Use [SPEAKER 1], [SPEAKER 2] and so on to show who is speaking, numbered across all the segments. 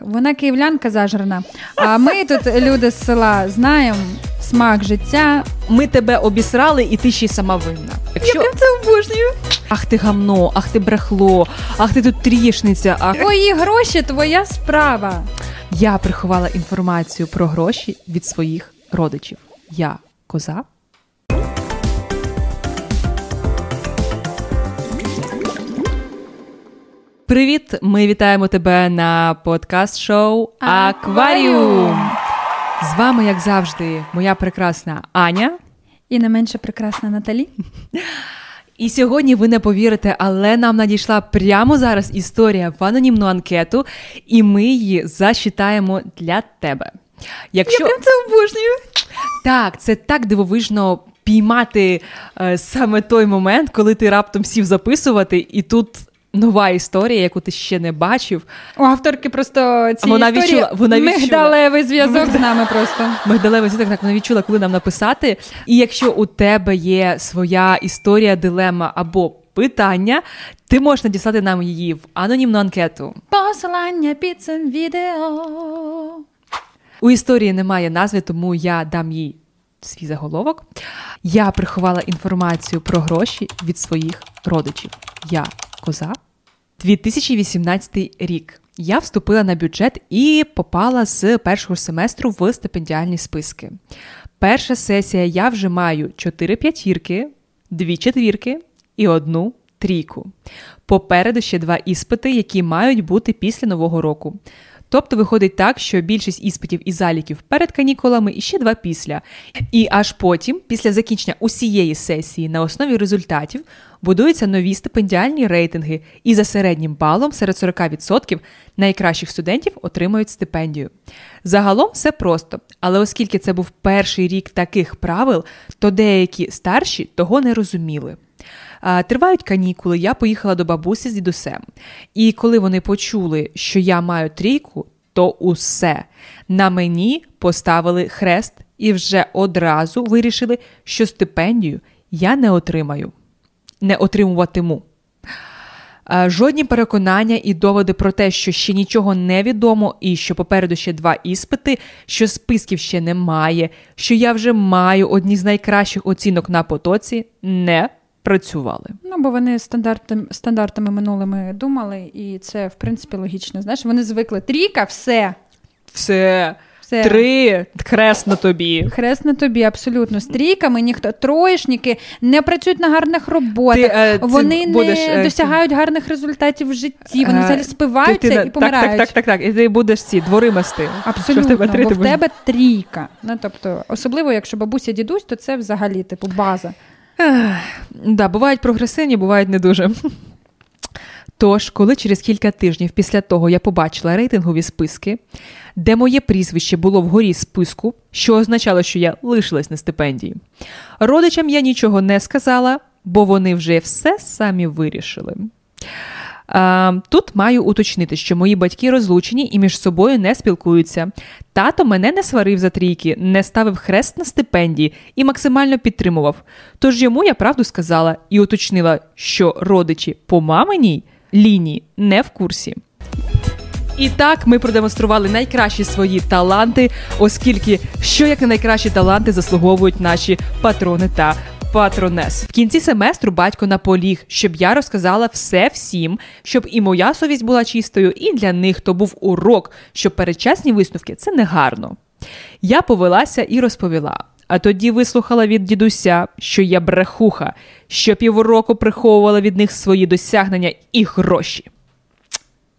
[SPEAKER 1] Вона київлянка зажрана. А ми тут, люди з села, знаємо смак життя.
[SPEAKER 2] Ми тебе обісрали, і ти ще й сама винна.
[SPEAKER 1] Якщо... Я прям це обожнюю.
[SPEAKER 2] Ах ти гамно, ах ти брехло, ах ти тут трішниця. Ах...
[SPEAKER 1] Твої гроші, твоя справа.
[SPEAKER 2] Я приховала інформацію про гроші від своїх родичів. Я коза. Привіт! Ми вітаємо тебе на подкаст-шоу Акваріум. З вами, як завжди, моя прекрасна Аня.
[SPEAKER 1] І не менше прекрасна Наталі.
[SPEAKER 2] І сьогодні ви не повірите, але нам надійшла прямо зараз історія в анонімну анкету, і ми її зачитаємо для тебе.
[SPEAKER 1] Якщо... Я прям це обожнюю.
[SPEAKER 2] Так, це так дивовижно піймати е, саме той момент, коли ти раптом сів записувати, і тут нова історія, яку ти ще не бачив.
[SPEAKER 1] У авторки просто ці
[SPEAKER 2] вона
[SPEAKER 1] історії
[SPEAKER 2] відчула, вона відчула.
[SPEAKER 1] мигдалевий зв'язок з нами просто.
[SPEAKER 2] Мигдалевий зв'язок, так вона відчула, коли нам написати. І якщо у тебе є своя історія, дилема або питання, ти можеш надіслати нам її в анонімну анкету.
[SPEAKER 1] Посилання під цим відео.
[SPEAKER 2] У історії немає назви, тому я дам їй свій заголовок. Я приховала інформацію про гроші від своїх родичів. Я коза. 2018 рік. Я вступила на бюджет і попала з першого семестру в стипендіальні списки. Перша сесія я вже маю 4 п'ятірки, 2 четвірки і одну трійку. Попереду ще два іспити, які мають бути після нового року. Тобто виходить так, що більшість іспитів і заліків перед канікулами і ще два після. І аж потім, після закінчення усієї сесії на основі результатів, будуються нові стипендіальні рейтинги, і за середнім балом серед 40% найкращих студентів отримають стипендію. Загалом все просто, але оскільки це був перший рік таких правил, то деякі старші того не розуміли. Тривають канікули, я поїхала до бабусі з дідусем. І коли вони почули, що я маю трійку, то усе на мені поставили хрест і вже одразу вирішили, що стипендію я не отримаю, не отримуватиму. Жодні переконання і доводи про те, що ще нічого не відомо, і що попереду ще два іспити, що списків ще немає, що я вже маю одні з найкращих оцінок на потоці, не працювали.
[SPEAKER 1] Ну, бо вони стандартами, стандартами минулими думали, і це, в принципі, логічно. Знаєш, вони звикли трійка, все.
[SPEAKER 2] Все. Все. Три хрест на тобі.
[SPEAKER 1] Хрест на тобі, абсолютно. З трійками ніхто троєшники не працюють на гарних роботах, Ти, е, вони не будеш, е, досягають гарних результатів в житті. Вони е, взагалі спиваються ти, ти, і помирають.
[SPEAKER 2] Так, так, так, так. І ти будеш ці двори мести.
[SPEAKER 1] Абсолютно, в тебе три, бо в тебе трійка. Ну, тобто, особливо, якщо бабуся дідусь, то це взагалі типу база.
[SPEAKER 2] Да, бувають прогресивні, бувають не дуже. Тож, коли через кілька тижнів після того я побачила рейтингові списки, де моє прізвище було вгорі списку, що означало, що я лишилась на стипендії, родичам я нічого не сказала, бо вони вже все самі вирішили. Тут маю уточнити, що мої батьки розлучені і між собою не спілкуються. Тато мене не сварив за трійки, не ставив хрест на стипендії і максимально підтримував. Тож йому я правду сказала і уточнила, що родичі по маминій лінії не в курсі. І так ми продемонстрували найкращі свої таланти, оскільки що як найкращі таланти заслуговують наші патрони та патронес. В кінці семестру батько наполіг, щоб я розказала все всім, щоб і моя совість була чистою, і для них то був урок, що передчасні висновки це негарно. Я повелася і розповіла. А тоді вислухала від дідуся, що я брехуха, що півроку приховувала від них свої досягнення і гроші.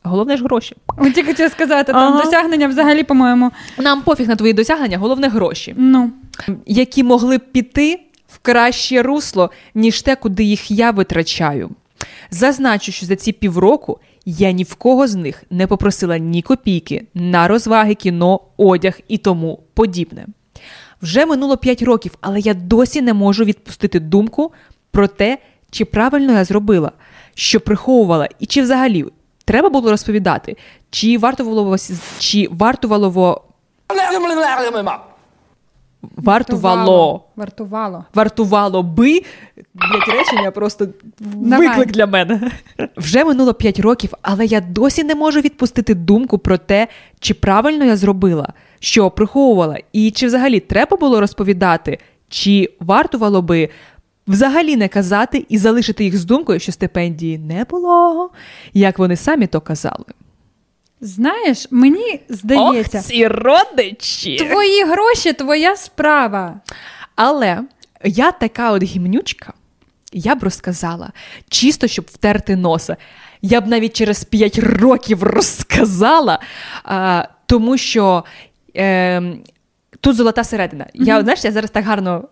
[SPEAKER 2] Головне ж гроші.
[SPEAKER 1] Тільки хотіла сказати, там ага. досягнення взагалі, по-моєму.
[SPEAKER 2] Нам пофіг на твої досягнення, головне гроші.
[SPEAKER 1] Ну.
[SPEAKER 2] Які могли б піти в краще русло, ніж те, куди їх я витрачаю. Зазначу, що за ці півроку я ні в кого з них не попросила ні копійки на розваги, кіно, одяг і тому подібне. Вже минуло 5 років, але я досі не можу відпустити думку про те, чи правильно я зробила, що приховувала, і чи взагалі треба було розповідати, чи вартувало чи вартувало вартувало.
[SPEAKER 1] Вартувало.
[SPEAKER 2] Вартувало би. Блять, речення просто Давай. виклик для мене. Вже минуло 5 років, але я досі не можу відпустити думку про те, чи правильно я зробила, що приховувала, і чи взагалі треба було розповідати, чи вартувало би. Взагалі не казати і залишити їх з думкою, що стипендії не було, як вони самі то казали.
[SPEAKER 1] Знаєш, мені здається,
[SPEAKER 2] Ох, ці родичі!
[SPEAKER 1] твої гроші твоя справа.
[SPEAKER 2] Але я така от гімнючка, я б розказала, чисто щоб втерти носа. Я б навіть через 5 років розказала, а, тому що е, тут золота середина. Mm-hmm. Я знаєш, я зараз так гарно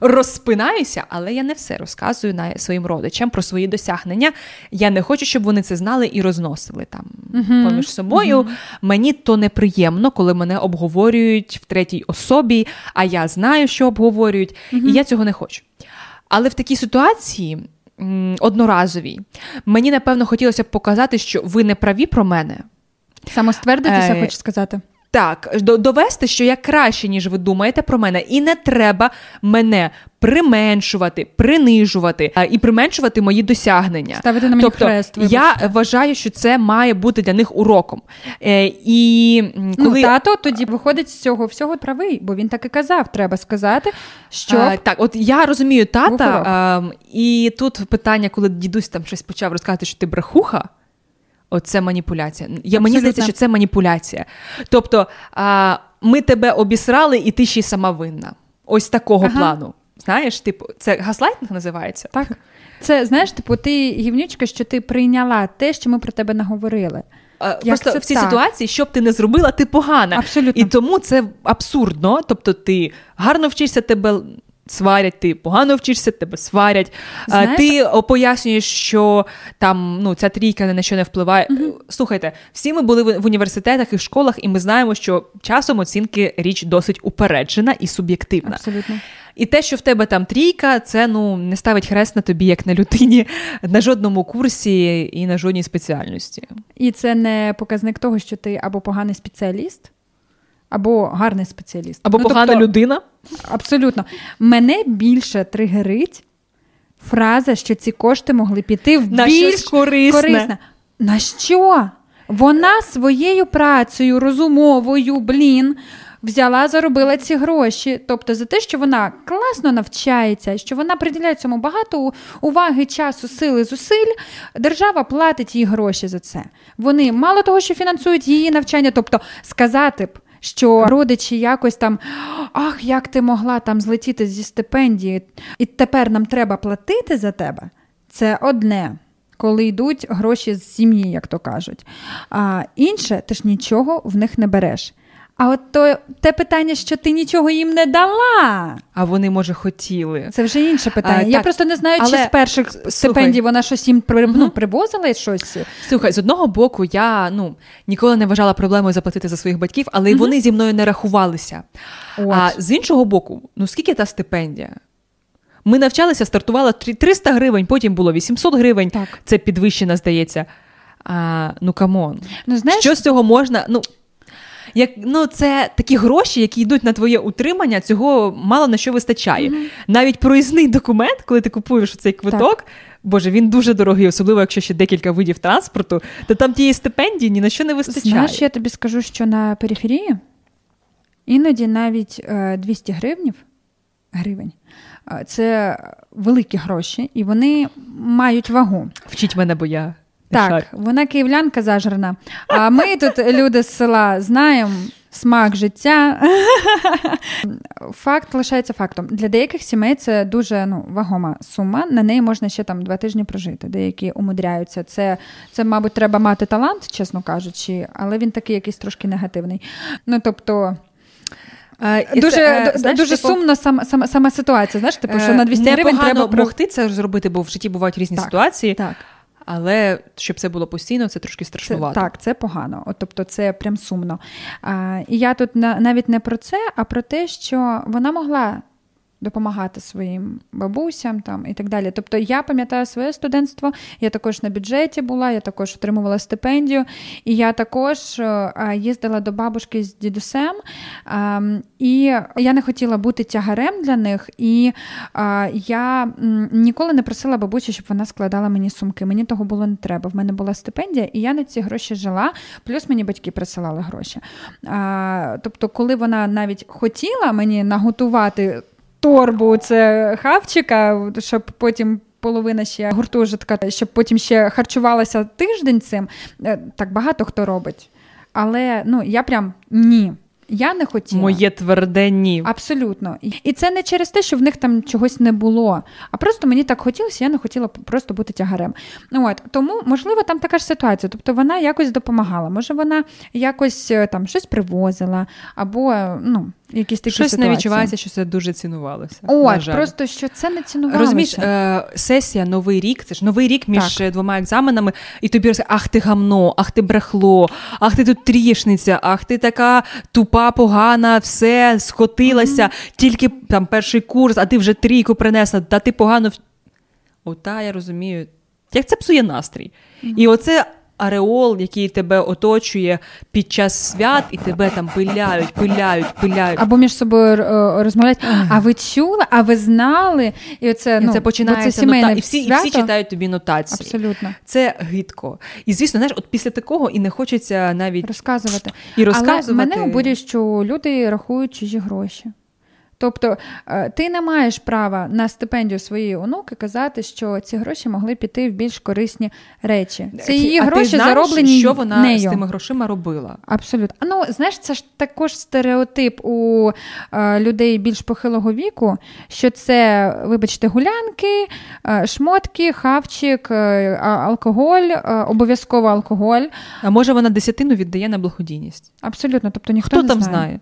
[SPEAKER 2] розпинаюся, але я не все розказую на своїм родичам про свої досягнення. Я не хочу, щоб вони це знали і розносили там uh-huh. поміж собою. Uh-huh. Мені то неприємно, коли мене обговорюють в третій особі, а я знаю, що обговорюють, uh-huh. і я цього не хочу. Але в такій ситуації. Одноразовій. Мені, напевно, хотілося б показати, що ви не праві про мене.
[SPEAKER 1] Самоствердитися, е, хочу сказати.
[SPEAKER 2] Так, довести, що я краще, ніж ви думаєте про мене, і не треба мене применшувати, принижувати і применшувати мої досягнення.
[SPEAKER 1] Ставити на мені
[SPEAKER 2] тобто,
[SPEAKER 1] хрест,
[SPEAKER 2] я вважаю, що це має бути для них уроком. Е, і
[SPEAKER 1] ну, коли... Ну, Тато тоді виходить з цього всього правий, бо він так і казав. Треба сказати, що а,
[SPEAKER 2] так, от я розумію тата, а, і тут питання, коли дідусь там щось почав розказати, що ти брехуха. Оце маніпуляція. Я, Мені здається, що це маніпуляція. Тобто а, ми тебе обісрали, і ти ще й сама винна. Ось такого ага. плану. Знаєш, типу, це гаслайтинг називається?
[SPEAKER 1] Так. Це знаєш, типу, ти гівнючка, що ти прийняла те, що ми про тебе наговорили.
[SPEAKER 2] Як Просто це в цій так? ситуації, що б ти не зробила, ти погана.
[SPEAKER 1] Абсолютно.
[SPEAKER 2] І тому це абсурдно. Тобто, ти гарно вчишся, тебе сварять, ти погано вчишся, тебе сварять. Знаєш? Ти пояснюєш, що там ну, ця трійка ні на що не впливає. Угу. Слухайте, всі ми були в університетах і в школах, і ми знаємо, що часом оцінки річ досить упереджена і суб'єктивна.
[SPEAKER 1] Абсолютно.
[SPEAKER 2] І те, що в тебе там трійка, це ну не ставить хрест на тобі, як на людині, на жодному курсі і на жодній спеціальності.
[SPEAKER 1] І це не показник того, що ти або поганий спеціаліст, або гарний спеціаліст.
[SPEAKER 2] Або ну, погана тобто, людина.
[SPEAKER 1] Абсолютно. Мене більше тригерить фраза, що ці кошти могли піти в
[SPEAKER 2] на
[SPEAKER 1] більш
[SPEAKER 2] корисне. корисне.
[SPEAKER 1] На що? Вона своєю працею, розумовою, блін, взяла, заробила ці гроші. Тобто за те, що вона класно навчається, що вона приділяє цьому багато уваги, часу, сили, зусиль. Держава платить їй гроші за це. Вони мало того, що фінансують її навчання, тобто сказати б що родичі якось там ах, як ти могла там злетіти зі стипендії, і тепер нам треба платити за тебе. Це одне. Коли йдуть гроші з сім'ї, як то кажуть. А інше, ти ж нічого в них не береш. А от то те питання, що ти нічого їм не дала.
[SPEAKER 2] А вони, може, хотіли.
[SPEAKER 1] Це вже інше питання. А, Я так, просто не знаю, але... чи з перших слухай, стипендій вона щось їм при, ну, привозила щось.
[SPEAKER 2] Слухай, з одного боку, я ну, ніколи не вважала проблемою заплатити за своїх батьків, але угу. вони зі мною не рахувалися. От. А з іншого боку, ну скільки та стипендія? Ми навчалися, стартувала 300 гривень, потім було 800 гривень. Так. Це підвищена, здається. А, Ну come on. Ну, знаєш... Що з цього можна? Ну, як ну це такі гроші, які йдуть на твоє утримання, цього мало на що вистачає. Mm-hmm. Навіть проїзний документ, коли ти купуєш цей квиток. Так. Боже, він дуже дорогий, особливо якщо ще декілька видів транспорту, то там тієї стипендії ні на що не вистачає.
[SPEAKER 1] Знаєш, я тобі скажу, що на периферії іноді навіть 200 е, гривнів, гривень е, це великі гроші, і вони мають вагу.
[SPEAKER 2] Вчіть мене, бо я
[SPEAKER 1] так, вона київлянка зажрана. А ми тут, люди з села, знаємо смак життя. Факт лишається фактом. Для деяких сімей це дуже ну, вагома сума. На неї можна ще там два тижні прожити. Деякі умудряються. Це, це, мабуть, треба мати талант, чесно кажучи, але він такий якийсь трошки негативний. Ну, тобто. Uh, дуже це, знаєш, дуже типу, сумно сама сама, сама ситуація. Знаєш, типу, що на 200 гривень треба
[SPEAKER 2] могти це зробити, бо в житті бувають різні
[SPEAKER 1] так,
[SPEAKER 2] ситуації.
[SPEAKER 1] Так.
[SPEAKER 2] Але щоб це було постійно, це трошки страшнувато.
[SPEAKER 1] Це, так, це погано. От, Тобто, це прям сумно. А, І я тут на, навіть не про це, а про те, що вона могла допомагати своїм бабусям там і так далі. Тобто я пам'ятаю своє студентство, я також на бюджеті була, я також отримувала стипендію, і я також е, їздила до бабушки з дідусем, ем, і я не хотіла бути тягарем для них. І е, я ніколи не просила бабусі, щоб вона складала мені сумки. Мені того було не треба. В мене була стипендія, і я на ці гроші жила, плюс мені батьки присилали гроші. Тобто, коли вона навіть хотіла мені наготувати торбу це хавчика, щоб потім. Половина ще гуртожитка, щоб потім ще харчувалася тиждень цим. Е, так багато хто робить. Але ну я прям ні. Я не хотіла.
[SPEAKER 2] Моє тверде ні.
[SPEAKER 1] Абсолютно. І це не через те, що в них там чогось не було, а просто мені так хотілося, я не хотіла просто бути тягарем. Ну, от Тому, можливо, там така ж ситуація. Тобто вона якось допомагала. Може, вона якось е, там щось привозила, або ну, якісь такі
[SPEAKER 2] Щось
[SPEAKER 1] ситуації.
[SPEAKER 2] не відчувається, що це дуже цінувалося.
[SPEAKER 1] От, просто що це не цінувалося.
[SPEAKER 2] Розумієш, е, сесія Новий рік, це ж новий рік між так. двома екзаменами, і тобі розкаже, ах ти гамно, ах ти брехло, ах ти тут трішниця, ах ти така тупа, погана, все скотилася, mm-hmm. тільки там перший курс, а ти вже трійку принесла, та ти погано. Ота, я розумію. Як це псує настрій? Mm-hmm. І оце ареол, який тебе оточує під час свят, і тебе там пиляють, пиляють, пиляють.
[SPEAKER 1] Або між собою е, розмовляють. А ви чули, а ви знали? І оце,
[SPEAKER 2] і ну, це починається це нота... і всі, і всі читають тобі нотації.
[SPEAKER 1] Абсолютно.
[SPEAKER 2] Це гидко. І звісно, знаєш, от після такого і не хочеться навіть
[SPEAKER 1] розказувати.
[SPEAKER 2] І розказувати.
[SPEAKER 1] Але мене обурює, що люди рахують чужі гроші. Тобто е, ти не маєш права на стипендію своєї онуки казати, що ці гроші могли піти в більш корисні речі. Це її
[SPEAKER 2] а
[SPEAKER 1] гроші
[SPEAKER 2] ти знаєш,
[SPEAKER 1] зароблені.
[SPEAKER 2] Що вона
[SPEAKER 1] нею.
[SPEAKER 2] з тими грошима робила?
[SPEAKER 1] Абсолютно. Ну знаєш, це ж також стереотип у е, людей більш похилого віку, що це, вибачте, гулянки, е, шмотки, хавчик, е, алкоголь, е, обов'язково алкоголь.
[SPEAKER 2] А може вона десятину віддає на благодійність?
[SPEAKER 1] Абсолютно, тобто ніхто
[SPEAKER 2] Хто
[SPEAKER 1] не
[SPEAKER 2] там
[SPEAKER 1] знає.
[SPEAKER 2] знає.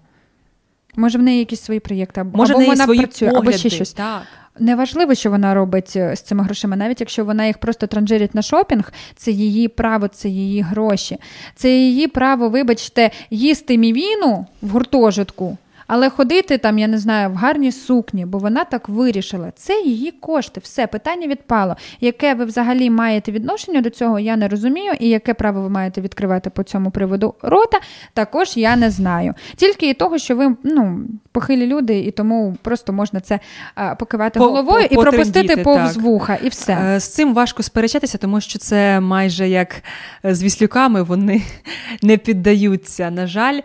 [SPEAKER 1] Може, в неї якісь свої проєкти, або,
[SPEAKER 2] Може,
[SPEAKER 1] або вона
[SPEAKER 2] свої
[SPEAKER 1] працює,
[SPEAKER 2] погляди.
[SPEAKER 1] або ще щось.
[SPEAKER 2] Так.
[SPEAKER 1] Неважливо, що вона робить е, з цими грошима, навіть якщо вона їх просто транжирить на шопінг, це її право, це її гроші. Це її право, вибачте, їсти мівіну в гуртожитку. Але ходити там, я не знаю, в гарній сукні, бо вона так вирішила. Це її кошти. Все, питання відпало. Яке ви взагалі маєте відношення до цього, я не розумію, і яке право ви маєте відкривати по цьому приводу рота, також я не знаю. Тільки і того, що ви ну, похилі люди, і тому просто можна це а, покивати по, головою по, і пропустити повз вуха, і все.
[SPEAKER 2] Е, з цим важко сперечатися, тому що це майже як з віслюками, вони не піддаються. На жаль.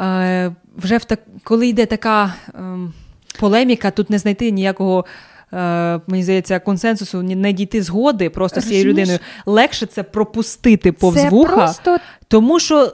[SPEAKER 2] Е, вже в так, коли йде така ем, полеміка, тут не знайти ніякого. Е, мені здається, консенсусу не дійти згоди просто з цією людиною. Легше це пропустити повз це вуха, просто... тому що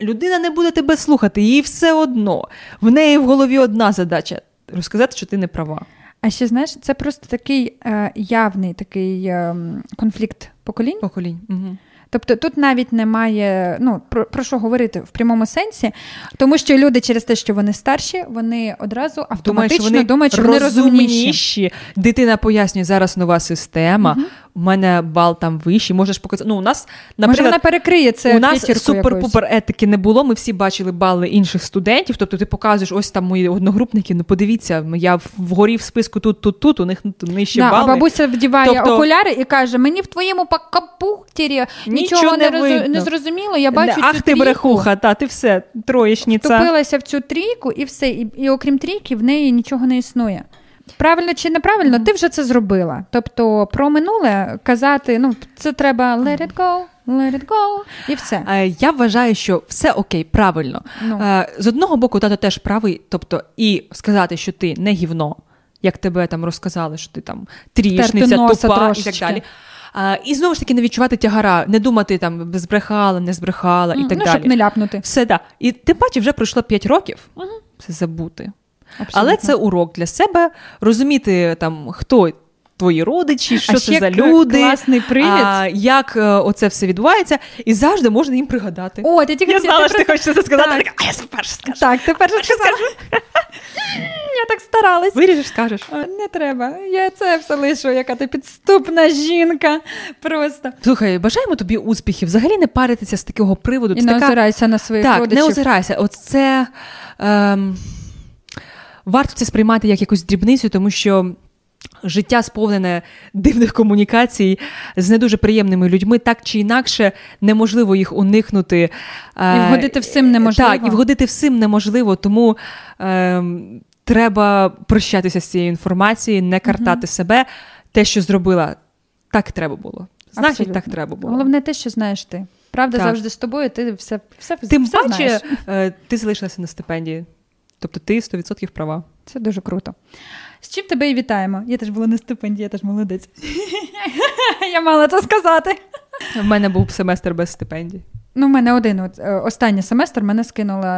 [SPEAKER 2] людина не буде тебе слухати, їй все одно. В неї в голові одна задача розказати, що ти не права.
[SPEAKER 1] А ще знаєш, це просто такий е, явний такий е, конфлікт поколінь.
[SPEAKER 2] Поколінь. Угу.
[SPEAKER 1] Тобто тут навіть немає ну про, про що говорити в прямому сенсі, тому що люди через те, що вони старші, вони одразу автоматично
[SPEAKER 2] думають,
[SPEAKER 1] думають, що вони розумніші.
[SPEAKER 2] Дитина пояснює зараз нова система. Угу. У мене бал там вищий, можеш показати. Ну, у нас, наприклад,
[SPEAKER 1] Може, вона перекриє це.
[SPEAKER 2] У нас супер-пупер етики не було. Ми всі бачили бали інших студентів. Тобто, ти показуєш, ось там мої одногрупники. Ну, подивіться, я вгорі в списку тут, тут, тут. У них нижче
[SPEAKER 1] да,
[SPEAKER 2] бали.
[SPEAKER 1] А бабуся вдіває тобто... окуляри і каже: мені в твоєму капухтірі нічого не, роз... не зрозуміло. Я бачу
[SPEAKER 2] Ах,
[SPEAKER 1] цю
[SPEAKER 2] ти брехуха, та ти все троєчниця.
[SPEAKER 1] Вступилася в цю трійку, і все. І, і окрім трійки, в неї нічого не існує. Правильно чи неправильно, ти вже це зробила. Тобто про минуле казати, ну це треба let it go, let it go, і все.
[SPEAKER 2] Я вважаю, що все окей, правильно. Ну. З одного боку, тато теж правий, тобто і сказати, що ти не гівно, як тебе там розказали, що ти там трішниця, тупа трошечки. і так далі. А, І знову ж таки не відчувати тягара, не думати там збрехала, не збрехала і так
[SPEAKER 1] ну,
[SPEAKER 2] далі.
[SPEAKER 1] Щоб не ляпнути.
[SPEAKER 2] Все так. І тим паче вже пройшло 5 років. Угу. Це забути. Абсолютно. Але це урок для себе розуміти там, хто. Твої родичі, що
[SPEAKER 1] а
[SPEAKER 2] це за люди,
[SPEAKER 1] класний привід. А,
[SPEAKER 2] як е, оце все відбувається, і завжди можна їм пригадати.
[SPEAKER 1] О, ти тільки
[SPEAKER 2] я знала, що ти хочеш це сказати.
[SPEAKER 1] Так.
[SPEAKER 2] Так, а я перше скажу.
[SPEAKER 1] Так, ти перше скажу. Старалась.
[SPEAKER 2] Виріжеш, скажеш.
[SPEAKER 1] Не треба. Я це все лишу, яка ти підступна жінка. Просто.
[SPEAKER 2] Слухай, бажаємо тобі успіхів. Взагалі не паритися з такого приводу.
[SPEAKER 1] І не така... озирайся на своїх
[SPEAKER 2] так,
[SPEAKER 1] родичів.
[SPEAKER 2] Так, не озирайся. Оце. Ем... варто це сприймати як якусь дрібницю, тому що. Життя сповнене дивних комунікацій з не дуже приємними людьми, так чи інакше неможливо їх уникнути.
[SPEAKER 1] І вгодити всім неможливо.
[SPEAKER 2] Так, і вгодити всім неможливо, тому е, треба прощатися з цією інформацією, не картати uh себе. Те, що зробила, так треба було. Значить,
[SPEAKER 1] Абсолютно.
[SPEAKER 2] так треба було.
[SPEAKER 1] Головне те, що знаєш ти. Правда
[SPEAKER 2] Так.
[SPEAKER 1] завжди з тобою, ти все, все,
[SPEAKER 2] Тим
[SPEAKER 1] все
[SPEAKER 2] паче,
[SPEAKER 1] знаєш.
[SPEAKER 2] е, ти залишилася на стипендії. Тобто ти 100% права.
[SPEAKER 1] Це дуже круто. З чим тебе і вітаємо. Я теж була на стипендії, я теж молодець. я мала це сказати.
[SPEAKER 2] В мене був семестр без стипендії.
[SPEAKER 1] Ну, в мене один от, е, останній семестр мене скинула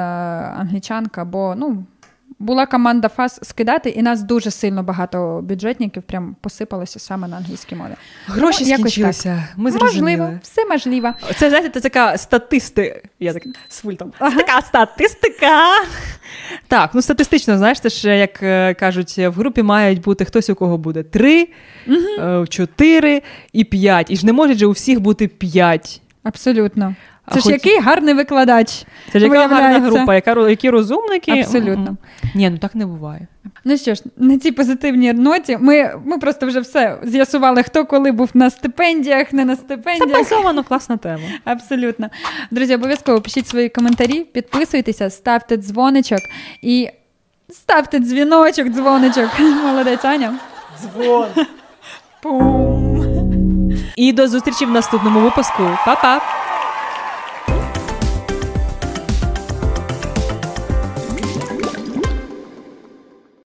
[SPEAKER 1] англічанка, бо ну, була команда ФАС скидати, і нас дуже сильно багато бюджетників прям посипалося саме на англійській мові.
[SPEAKER 2] Гроші
[SPEAKER 1] Ну,
[SPEAKER 2] скінчилися. Ми зрозуміли.
[SPEAKER 1] Можливо, все можливо.
[SPEAKER 2] Це, знаєте, це така статистика. Я так з фультом. Це така статистика. Так, ну статистично, знаєш, це ж як е, кажуть, в групі мають бути хтось, у кого буде три, е, чотири і п'ять. І ж не може же у всіх бути п'ять.
[SPEAKER 1] Абсолютно. Це ж
[SPEAKER 2] хоч-
[SPEAKER 1] який гарний викладач.
[SPEAKER 2] Це ж яка гарна група, яка, які розумники.
[SPEAKER 1] Абсолютно.
[SPEAKER 2] Ні, ну так не буває.
[SPEAKER 1] Ну що ж, на цій позитивній ноті ми, ми просто вже все з'ясували, хто коли був на стипендіях, не на
[SPEAKER 2] Це
[SPEAKER 1] стипендіях.
[SPEAKER 2] базовано класна тема.
[SPEAKER 1] Абсолютно. Друзі, обов'язково пишіть свої коментарі, підписуйтеся, ставте дзвоничок і ставте дзвіночок, дзвоничок. Молодець Аня.
[SPEAKER 2] Дзвон.
[SPEAKER 1] Пум.
[SPEAKER 2] І до зустрічі в наступному випуску. Па-па!